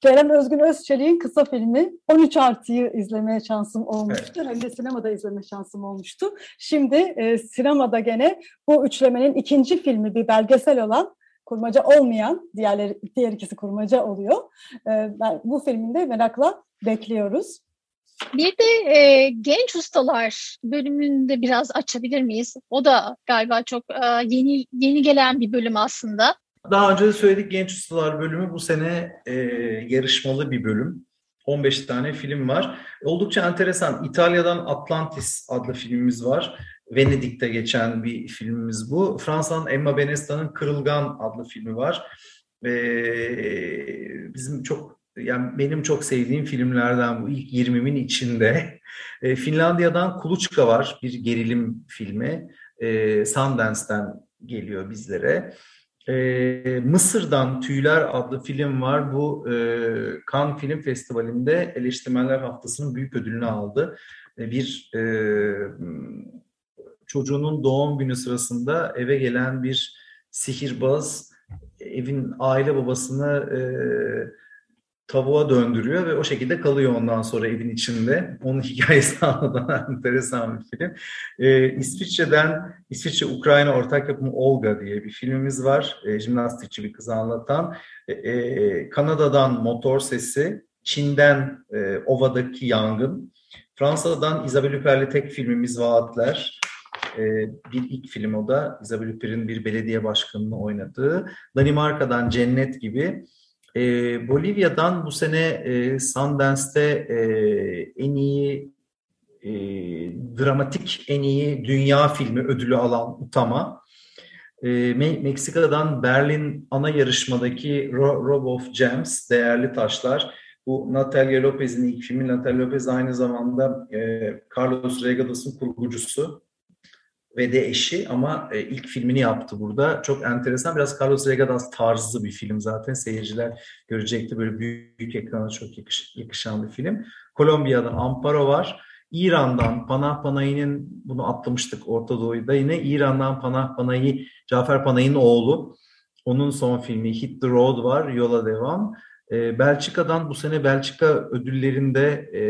Ceren Özgün Özçelik'in kısa filmi 13 Artı'yı izlemeye şansım olmuştu. Hem de sinemada izleme şansım olmuştu. Şimdi e, sinemada gene bu üçlemenin ikinci filmi bir belgesel olan kurmaca olmayan, diğerleri, diğer ikisi kurmaca oluyor. E, bu filminde merakla bekliyoruz. Bir de e, genç ustalar bölümünde biraz açabilir miyiz? O da galiba çok e, yeni yeni gelen bir bölüm aslında. Daha önce de söyledik Genç Ustalar bölümü bu sene e, yarışmalı bir bölüm. 15 tane film var. Oldukça enteresan. İtalya'dan Atlantis adlı filmimiz var. Venedik'te geçen bir filmimiz bu. Fransa'nın Emma Benesta'nın Kırılgan adlı filmi var. Ee, bizim çok yani benim çok sevdiğim filmlerden bu ilk 20'min içinde. (laughs) E, Finlandiya'dan Kuluçka var bir gerilim filmi. E, Sundance'den geliyor bizlere. E, Mısır'dan Tüyler adlı film var. Bu e, Cannes Film Festivali'nde Eleştirmenler Haftası'nın büyük ödülünü aldı. E, bir e, çocuğunun doğum günü sırasında eve gelen bir sihirbaz evin aile babasını e, tavuğa döndürüyor ve o şekilde kalıyor ondan sonra evin içinde. Onun (laughs) hikayesi anlatan enteresan bir film. Ee, İsviçre'den, İsviçre-Ukrayna ortak yapımı Olga diye bir filmimiz var. E, jimnastikçi bir kızı anlatan. E, e, Kanada'dan Motor Sesi, Çin'den e, Ova'daki Yangın, Fransa'dan Isabelle Hupperd'li tek filmimiz Vaatler. Ee, bir ilk film o da Isabelle Hupperd'in bir belediye başkanını oynadığı. Danimarka'dan Cennet gibi e, Bolivya'dan bu sene e, Sundance'te e, en iyi e, dramatik en iyi dünya filmi ödülü alan Utama. E, Meksika'dan Berlin ana yarışmadaki Rob of Gems, Değerli Taşlar. Bu Natalia Lopez'in ilk filmi. Natalia Lopez aynı zamanda e, Carlos Regadas'ın kurgucusu ve de eşi ama e, ilk filmini yaptı burada. Çok enteresan. Biraz Carlos Regadas tarzı bir film zaten. Seyirciler görecekti. Böyle büyük, büyük ekrana çok yakış, yakışan bir film. Kolombiya'dan Amparo var. İran'dan Panah Panayi'nin, bunu atlamıştık Orta Doğu'da yine. İran'dan Panah Panayi, Cafer Panayi'nin oğlu. Onun son filmi Hit the Road var. Yola devam. E, Belçika'dan bu sene Belçika ödüllerinde e,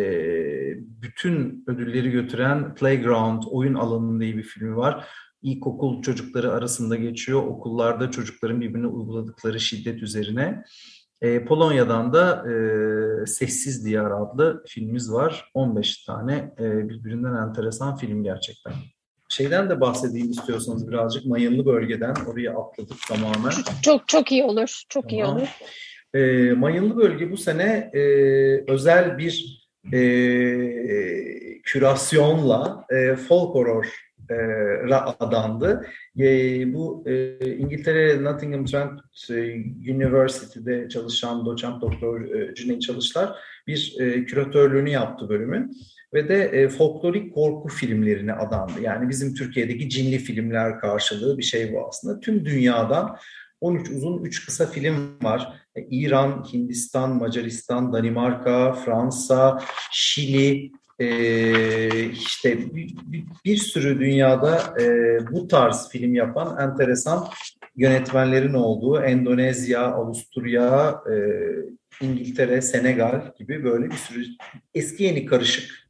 bütün ödülleri götüren Playground, oyun alanı diye bir filmi var. İlkokul çocukları arasında geçiyor. Okullarda çocukların birbirine uyguladıkları şiddet üzerine. E, Polonya'dan da e, Sessiz Diyar adlı filmimiz var. 15 tane e, birbirinden enteresan film gerçekten. Şeyden de bahsedeyim istiyorsanız birazcık mayınlı bölgeden. Oraya atladık tamamen. Çok çok iyi olur. Çok tamam. iyi olur. E, mayınlı bölge bu sene e, özel bir e, kürasyonla e, folk horror e, adandı. E, bu e, İngiltere Nottingham Trent e, University'de çalışan doçent doktor Cüneyt Çalışlar bir küratörlüğünü yaptı bölümün ve de folklorik korku filmlerine adandı. Yani bizim Türkiye'deki cinli filmler karşılığı bir şey bu aslında. Tüm dünyadan 13 uzun 3 kısa film var. E, İran, Hindistan, Macaristan, Danimarka, Fransa, Şili, e, işte bir, bir sürü dünyada e, bu tarz film yapan enteresan yönetmenlerin olduğu Endonezya, Avusturya, e, İngiltere, Senegal gibi böyle bir sürü eski yeni karışık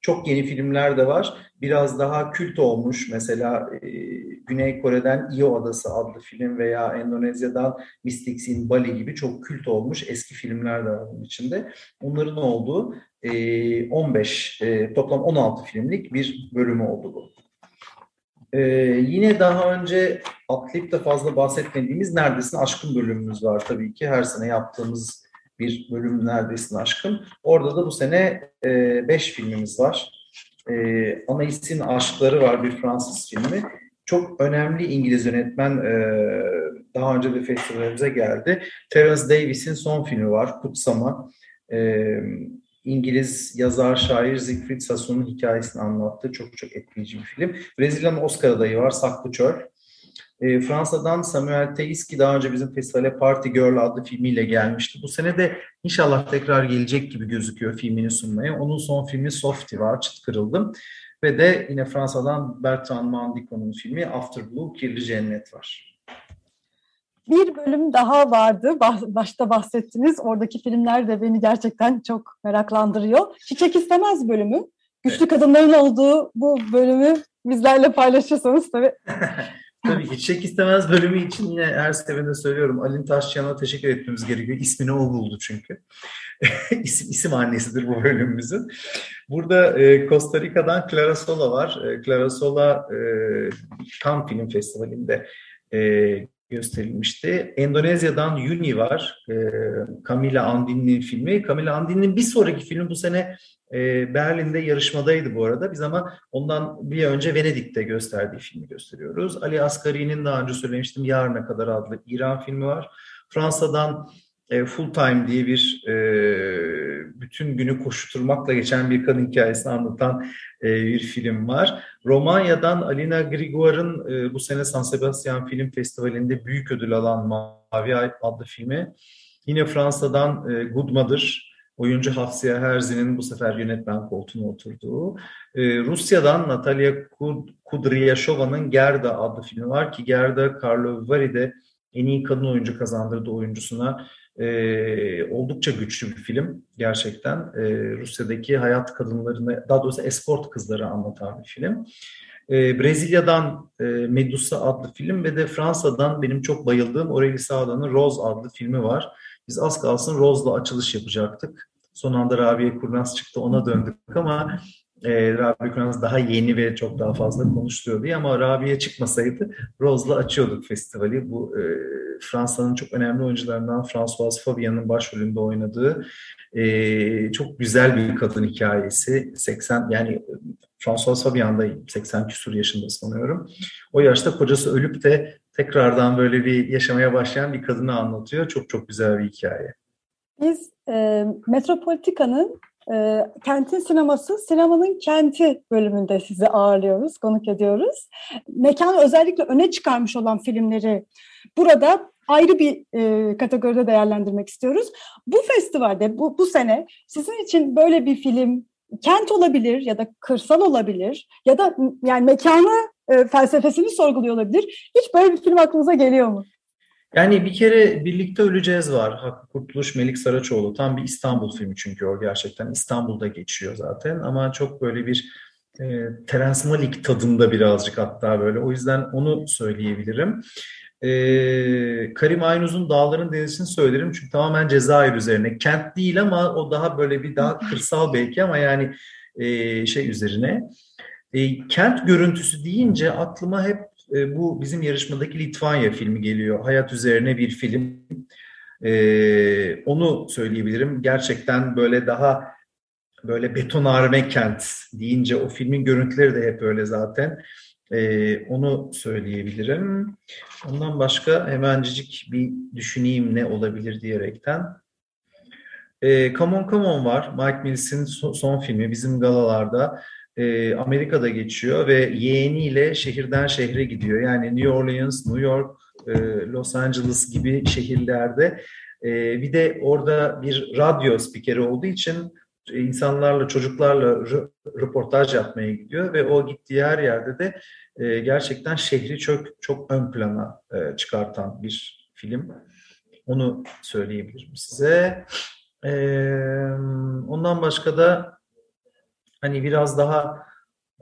çok yeni filmler de var. Biraz daha kült olmuş mesela e, Güney Kore'den İyo Adası adlı film veya Endonezya'dan Mystics in Bali gibi çok kült olmuş eski filmler de var bunun içinde. Onların olduğu e, 15 e, toplam 16 filmlik bir bölümü oldu bu. Ee, yine daha önce atlayıp da fazla bahsetmediğimiz Neredesin Aşkın bölümümüz var tabii ki. Her sene yaptığımız bir bölüm Neredesin Aşkın. Orada da bu sene 5 e, filmimiz var. E, Anais'in Aşkları var bir Fransız filmi. Çok önemli İngiliz yönetmen e, daha önce de festivalimize geldi. Terence Davis'in son filmi var Kutsama. E, İngiliz yazar, şair Siegfried Sassoon'un hikayesini anlattığı çok çok etkileyici bir film. Brezilya'nın Oscar adayı var Saklı Çöl. E, Fransa'dan Samuel Teiski daha önce bizim festivale Party Girl adlı filmiyle gelmişti. Bu sene de inşallah tekrar gelecek gibi gözüküyor filmini sunmaya. Onun son filmi Softy var, Çıt Kırıldım. Ve de yine Fransa'dan Bertrand Mandico'nun filmi After Blue, Kirli Cennet var. Bir bölüm daha vardı. Başta bahsettiniz. Oradaki filmler de beni gerçekten çok meraklandırıyor. Çiçek istemez bölümü. Güçlü evet. kadınların olduğu bu bölümü bizlerle paylaşırsanız tabii (laughs) Tabii ki Çek istemez bölümü için yine her seferinde söylüyorum. Alin Taşçıyan'a teşekkür etmemiz gerekiyor. İsmini o buldu çünkü. (laughs) isim, isim annesidir bu bölümümüzün. Burada e, Costa Rica'dan Clara Sola var. E, Clara Sola e, Cannes Film Festivali'nde e, gösterilmişti. Endonezya'dan Yuni var. E, Camila Andin'in filmi. Camila Andin'in bir sonraki filmi bu sene e, Berlin'de yarışmadaydı bu arada. Biz ama ondan bir önce Venedik'te gösterdiği filmi gösteriyoruz. Ali Asgari'nin daha önce söylemiştim Yarına Kadar adlı İran filmi var. Fransa'dan e, Full Time diye bir e, bütün günü koşturmakla geçen bir kadın hikayesini anlatan e, bir film var. Romanya'dan Alina Grigor'un e, bu sene San Sebastian Film Festivali'nde büyük ödül alan Mavi Ay adlı filmi. Yine Fransa'dan Good Mother, oyuncu Hafsiye Herzi'nin bu sefer yönetmen koltuğuna oturduğu. Rusya'dan Natalia Kudryashova'nın Gerda adlı filmi var ki Gerda Karlovari'de en iyi kadın oyuncu kazandırdı oyuncusuna. Ee, oldukça güçlü bir film gerçekten. Ee, Rusya'daki hayat kadınlarını, daha doğrusu esport kızları anlatan bir film. Ee, Brezilya'dan e, Medusa adlı film ve de Fransa'dan benim çok bayıldığım Aurélie Sağdan'ın Rose adlı filmi var. Biz az kalsın Rose'la açılış yapacaktık. Son anda Rabia Kurnaz çıktı ona döndük ama e, Rabia Kurnaz daha yeni ve çok daha fazla konuşuluyor diye ama Rabia çıkmasaydı Rose'la açıyorduk festivali. Bu e, Fransa'nın çok önemli oyuncularından Françoise Fabian'ın başrolünde oynadığı e, çok güzel bir kadın hikayesi. 80 yani Françoise Fabian da 80 küsur yaşında sanıyorum. O yaşta kocası ölüp de tekrardan böyle bir yaşamaya başlayan bir kadını anlatıyor. Çok çok güzel bir hikaye. Biz e, Metropolitika'nın e, Kentin Sineması, Sinemanın Kenti bölümünde sizi ağırlıyoruz, konuk ediyoruz. Mekanı özellikle öne çıkarmış olan filmleri burada ayrı bir e, kategoride değerlendirmek istiyoruz. Bu festivalde, bu, bu sene sizin için böyle bir film kent olabilir ya da kırsal olabilir ya da yani mekanı e, felsefesini sorguluyor olabilir. Hiç böyle bir film aklınıza geliyor mu? Yani bir kere Birlikte Öleceğiz var. Hakkı Kurtuluş, Melik Saraçoğlu. Tam bir İstanbul filmi çünkü o gerçekten. İstanbul'da geçiyor zaten ama çok böyle bir e, Terence Malik tadında birazcık hatta böyle. O yüzden onu söyleyebilirim. E, Karim Aynuz'un Dağların Denizini söylerim çünkü tamamen Cezayir üzerine. Kent değil ama o daha böyle bir daha (laughs) kırsal belki ama yani e, şey üzerine. E, kent görüntüsü deyince aklıma hep e, bu bizim yarışmadaki Litvanya filmi geliyor. Hayat üzerine bir film. E, onu söyleyebilirim. Gerçekten böyle daha böyle betonarme kent deyince o filmin görüntüleri de hep öyle zaten. E, onu söyleyebilirim. Ondan başka hemencik bir düşüneyim ne olabilir diyerekten. E, Come On Come On var. Mike Mills'in son, son filmi bizim galalarda e, Amerika'da geçiyor ve yeğeniyle şehirden şehre gidiyor. Yani New Orleans, New York, e, Los Angeles gibi şehirlerde e, bir de orada bir radyo spikeri olduğu için insanlarla, çocuklarla röportaj yapmaya gidiyor ve o gittiği her yerde de e, gerçekten şehri çok çok ön plana e, çıkartan bir film. Onu söyleyebilirim size. E, ondan başka da hani biraz daha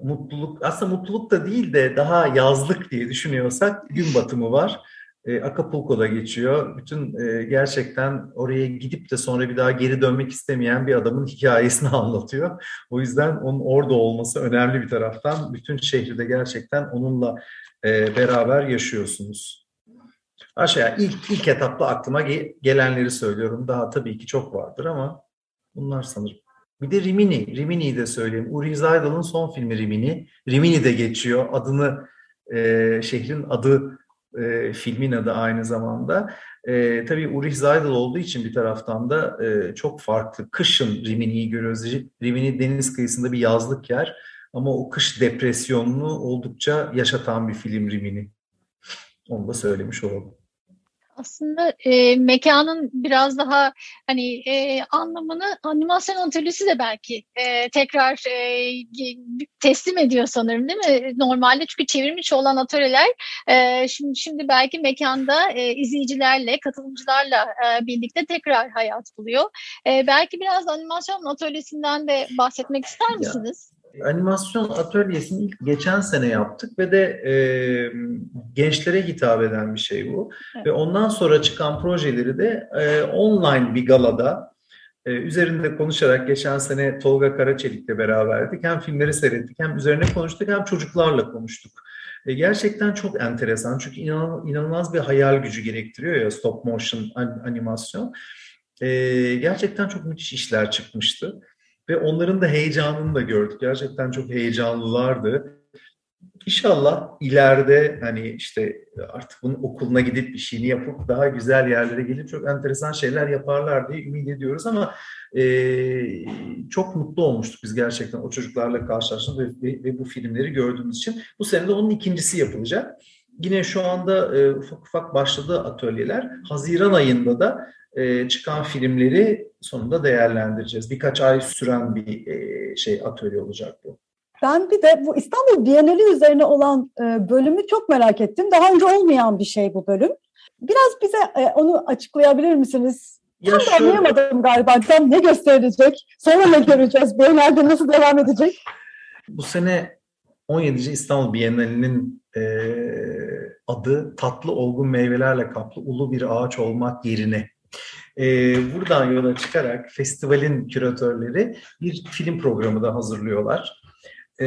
mutluluk, aslında mutluluk da değil de daha yazlık diye düşünüyorsak gün batımı var. E, Acapulco'da geçiyor. Bütün e, gerçekten oraya gidip de sonra bir daha geri dönmek istemeyen bir adamın hikayesini (laughs) anlatıyor. O yüzden onun orada olması önemli bir taraftan. Bütün şehri de gerçekten onunla e, beraber yaşıyorsunuz. Aşağıya ilk, ilk etapta aklıma gelenleri söylüyorum. Daha tabii ki çok vardır ama bunlar sanırım. Bir de Rimini. Rimini'yi de söyleyeyim. Uri Zaydal'ın son filmi Rimini. Rimini de geçiyor. Adını, e, şehrin adı, e, filmin adı aynı zamanda. E, tabii Uri Zaydal olduğu için bir taraftan da e, çok farklı. Kışın Rimini'yi görüyoruz. Rimini deniz kıyısında bir yazlık yer. Ama o kış depresyonunu oldukça yaşatan bir film Rimini. Onu da söylemiş olalım aslında e, mekanın biraz daha hani e, anlamını animasyon atölyesi de belki e, tekrar e, teslim ediyor sanırım değil mi? Normalde çünkü çevirmiş olan atölyeler e, şimdi şimdi belki mekanda e, izleyicilerle, katılımcılarla e, birlikte tekrar hayat buluyor. E, belki biraz animasyon atölyesinden de bahsetmek ister misiniz? Ya animasyon atölyesini ilk geçen sene yaptık ve de e, gençlere hitap eden bir şey bu. Evet. Ve ondan sonra çıkan projeleri de e, online bir galada e, üzerinde konuşarak geçen sene Tolga Karaçelik'le beraberdik. Hem filmleri seyrettik hem üzerine konuştuk hem çocuklarla konuştuk. E, gerçekten çok enteresan çünkü inan, inanılmaz bir hayal gücü gerektiriyor ya stop motion animasyon. E, gerçekten çok müthiş işler çıkmıştı ve onların da heyecanını da gördük. Gerçekten çok heyecanlılardı. İnşallah ileride hani işte artık bunun okuluna gidip bir şeyini yapıp daha güzel yerlere gelip çok enteresan şeyler yaparlar diye ümit ediyoruz ama e, çok mutlu olmuştuk biz gerçekten o çocuklarla karşılaştığımız ve, ve, ve bu filmleri gördüğümüz için. Bu sene de onun ikincisi yapılacak. Yine şu anda e, ufak ufak başladı atölyeler. Haziran ayında da e, çıkan filmleri sonunda değerlendireceğiz. Birkaç ay süren bir e, şey atölye olacak bu. Ben bir de bu İstanbul Bienali üzerine olan e, bölümü çok merak ettim. Daha önce olmayan bir şey bu bölüm. Biraz bize e, onu açıklayabilir misiniz? Ya Tam şöyle... anlayamadım galiba. Tam ne gösterilecek? Sonra ne göreceğiz? Bienalde nasıl devam edecek? Bu sene 17. İstanbul Bienali'nin e, adı tatlı olgun meyvelerle kaplı ulu bir ağaç olmak yerine e, buradan yola çıkarak festivalin küratörleri bir film programı da hazırlıyorlar. E,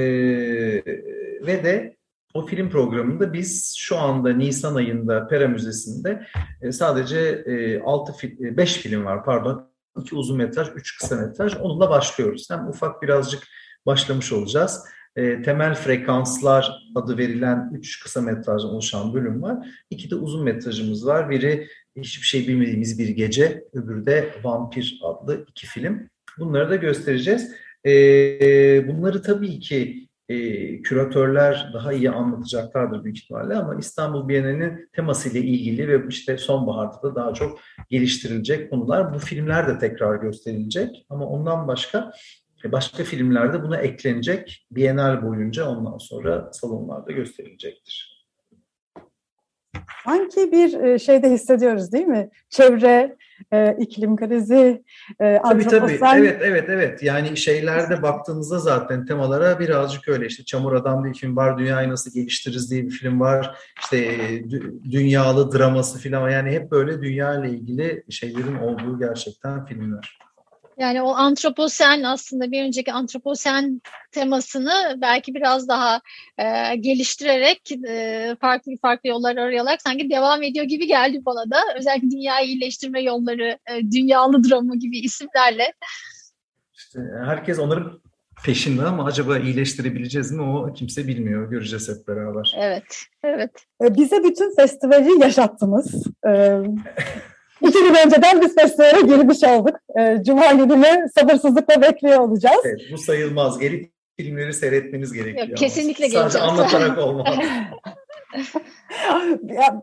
ve de o film programında biz şu anda Nisan ayında Pera Müzesi'nde e, sadece e, 6 fil, 5 film var pardon. 2 uzun metraj, 3 kısa metraj. Onunla başlıyoruz. Hem ufak birazcık başlamış olacağız. E, temel frekanslar adı verilen 3 kısa metraj oluşan bölüm var. İki de uzun metrajımız var. Biri hiçbir şey bilmediğimiz bir gece, öbürü de Vampir adlı iki film. Bunları da göstereceğiz. E, bunları tabii ki e, küratörler daha iyi anlatacaklardır büyük ihtimalle ama İstanbul Bienali'nin temasıyla ilgili ve işte sonbaharda da daha çok geliştirilecek konular. Bu filmler de tekrar gösterilecek ama ondan başka e, başka filmlerde buna eklenecek. Bienal boyunca ondan sonra salonlarda gösterilecektir. Sanki bir e, şeyde hissediyoruz değil mi? Çevre, e, iklim krizi, e, tabii, tabii. Evet, evet, evet. Yani şeylerde baktığınızda zaten temalara birazcık öyle. İşte Çamur Adam diye bir film var, Dünyayı Nasıl Geliştiririz diye bir film var. İşte e, dünyalı draması falan. Yani hep böyle dünya ile ilgili şeylerin olduğu gerçekten filmler. Yani o antroposen aslında bir önceki antroposen temasını belki biraz daha e, geliştirerek e, farklı farklı yollar arayarak sanki devam ediyor gibi geldi bana da. Özellikle dünyayı iyileştirme yolları, e, dünyalı dramı gibi isimlerle. İşte herkes onların peşinde ama acaba iyileştirebileceğiz mi o kimse bilmiyor. Göreceğiz hep beraber. Evet, evet. E, bize bütün festivali yaşattınız. (laughs) İki gün önceden biz festivale girmiş olduk. E, Cuma gününü sabırsızlıkla bekliyor olacağız. Evet, bu sayılmaz. Geri filmleri seyretmeniz gerekiyor. Yok, kesinlikle Sadece geleceğiz. anlatarak olmaz. (laughs) ya,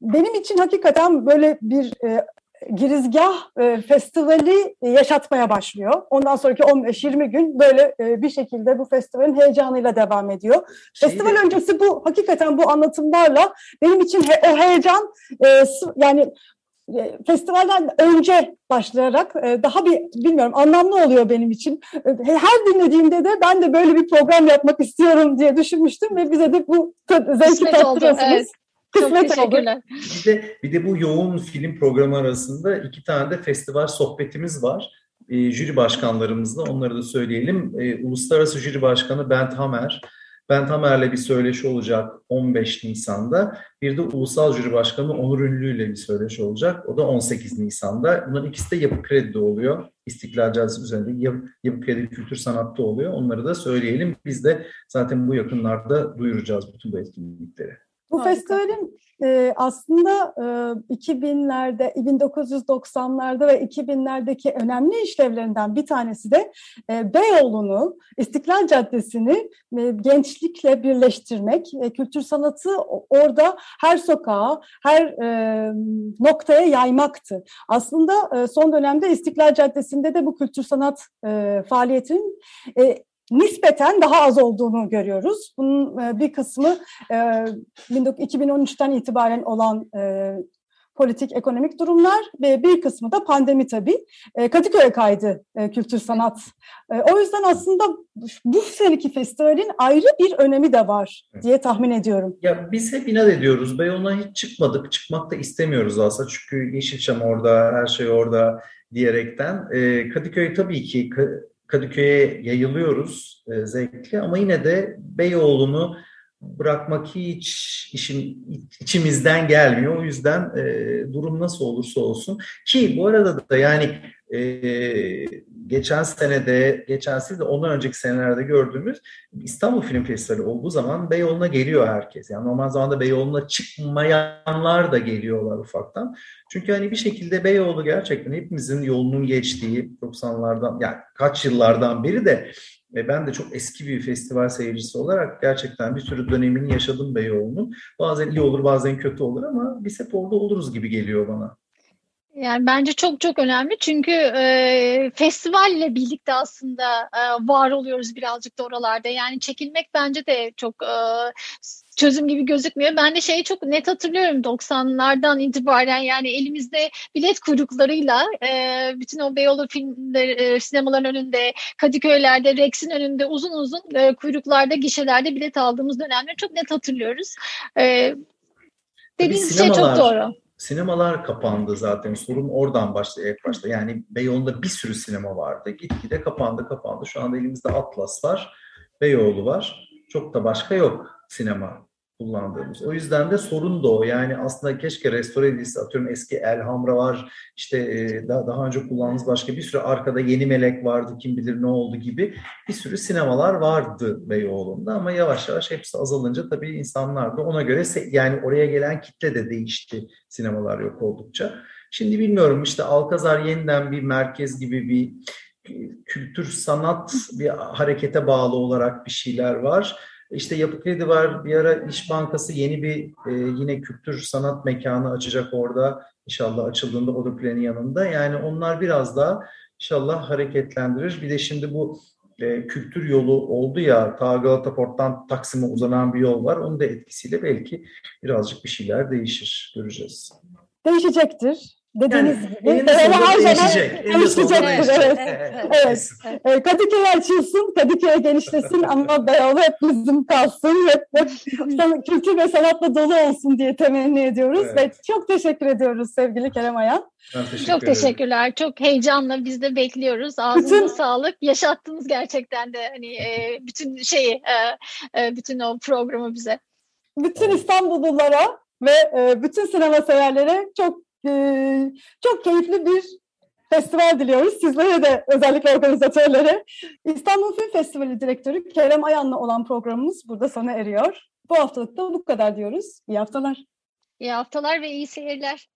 benim için hakikaten böyle bir e, girizgah e, festivali yaşatmaya başlıyor. Ondan sonraki 15-20 gün böyle e, bir şekilde bu festivalin heyecanıyla devam ediyor. Şey Festival de... öncesi bu hakikaten bu anlatımlarla benim için he, o heyecan e, yani festivalden önce başlayarak e, daha bir bilmiyorum anlamlı oluyor benim için. E, her dinlediğimde de ben de böyle bir program yapmak istiyorum diye düşünmüştüm ve bize de bu zevki tattırıyorsunuz. Evet. Kısmet Çok oldu. Bir de, bir de bu yoğun film programı arasında iki tane de festival sohbetimiz var. E, jüri başkanlarımızla onları da söyleyelim. E, Uluslararası Jüri Başkanı Bent Hamer, ben Tamer'le bir söyleşi olacak 15 Nisan'da. Bir de Ulusal Jüri Başkanı Onur Ünlü ile bir söyleşi olacak. O da 18 Nisan'da. Bunların ikisi de Yapı Kredi'de oluyor. İstiklal Caddesi üzerinde Yapı, Yapı Kredi Kültür Sanat'ta oluyor. Onları da söyleyelim. Biz de zaten bu yakınlarda duyuracağız bütün bu etkinlikleri. Bu Harika. festivalin e, aslında e, 2000'lerde, 1990'larda ve 2000'lerdeki önemli işlevlerinden bir tanesi de e, Beyoğlu'nu, İstiklal Caddesi'ni e, gençlikle birleştirmek, e, kültür sanatı orada her sokağa, her e, noktaya yaymaktı. Aslında e, son dönemde İstiklal Caddesi'nde de bu kültür sanat e, faaliyetinin e, nispeten daha az olduğunu görüyoruz. Bunun e, bir kısmı 2013'ten e, itibaren olan e, politik, ekonomik durumlar ve bir kısmı da pandemi tabii. Kadıköy'e kaydı kültür sanat. O yüzden aslında bu seneki festivalin ayrı bir önemi de var diye tahmin ediyorum. Ya biz hep inat ediyoruz. Beyoğlu'na hiç çıkmadık. Çıkmak da istemiyoruz aslında. Çünkü Yeşilçam orada, her şey orada. diyerekten. Kadıköy tabii ki Kadıköy'e yayılıyoruz e, zevkli ama yine de Beyoğlu'nu bırakmak hiç işin içimizden gelmiyor. O yüzden e, durum nasıl olursa olsun ki bu arada da yani e, geçen senede, geçen sene de ondan önceki senelerde gördüğümüz İstanbul Film Festivali olduğu zaman Beyoğlu'na geliyor herkes. Yani normal zamanda Beyoğlu'na çıkmayanlar da geliyorlar ufaktan. Çünkü hani bir şekilde Beyoğlu gerçekten hepimizin yolunun geçtiği 90'lardan yani kaç yıllardan beri de ve ben de çok eski bir festival seyircisi olarak gerçekten bir sürü dönemini yaşadım Beyoğlu'nun. Bazen iyi olur bazen kötü olur ama biz hep orada oluruz gibi geliyor bana. Yani bence çok çok önemli çünkü e, festivalle birlikte aslında e, var oluyoruz birazcık da oralarda. Yani çekilmek bence de çok e, çözüm gibi gözükmüyor. Ben de şeyi çok net hatırlıyorum 90'lardan itibaren yani elimizde bilet kuyruklarıyla e, bütün o Beyoğlu filmler, e, sinemaların önünde, Kadıköy'lerde, Rex'in önünde uzun uzun e, kuyruklarda, gişelerde bilet aldığımız dönemleri çok net hatırlıyoruz. E, dediğiniz şey çok doğru. Sinemalar kapandı zaten. Sorun oradan başladı ilk başta. Yani Beyoğlu'nda bir sürü sinema vardı. Gitgide kapandı kapandı. Şu anda elimizde Atlas var. Beyoğlu var. Çok da başka yok sinema kullandığımız. O yüzden de sorun da o. Yani aslında keşke restore edilse atıyorum eski Elhamra var. İşte e, daha, daha önce kullandığımız başka bir sürü arkada Yeni Melek vardı. Kim bilir ne oldu gibi bir sürü sinemalar vardı Beyoğlu'nda ama yavaş yavaş hepsi azalınca tabii insanlar da ona göre yani oraya gelen kitle de değişti sinemalar yok oldukça. Şimdi bilmiyorum işte Alkazar yeniden bir merkez gibi bir kültür sanat bir harekete bağlı olarak bir şeyler var işte Yapı Kredi var. Bir ara İş Bankası yeni bir e, yine kültür sanat mekanı açacak orada. İnşallah açıldığında o da planın yanında. Yani onlar biraz daha inşallah hareketlendirir. Bir de şimdi bu e, kültür yolu oldu ya ta Galata Port'tan Taksim'e uzanan bir yol var. Onun da etkisiyle belki birazcık bir şeyler değişir. Göreceğiz. Değişecektir dediğiniz yani, gibi. Eninde sonunda değişecek. Değişecektir. Evet. evet. evet. Kadıköy açılsın, Kadıköy genişlesin (laughs) ama Beyoğlu hep bizim kalsın. Hep, hep kültür ve sanatla dolu olsun diye temenni ediyoruz. Evet. Ve çok teşekkür ediyoruz sevgili Kerem Ayan. Teşekkür çok ederim. teşekkürler. Çok heyecanla biz de bekliyoruz. Ağzınıza bütün, sağlık. Yaşattınız gerçekten de hani e, bütün şeyi, e, e, bütün o programı bize. Bütün İstanbullulara ve e, bütün sinema severlere çok ee, çok keyifli bir festival diliyoruz. Sizlere de özellikle organizatörlere. İstanbul Film Festivali Direktörü Kerem Ayan'la olan programımız burada sona eriyor. Bu haftalık da bu kadar diyoruz. İyi haftalar. İyi haftalar ve iyi seyirler.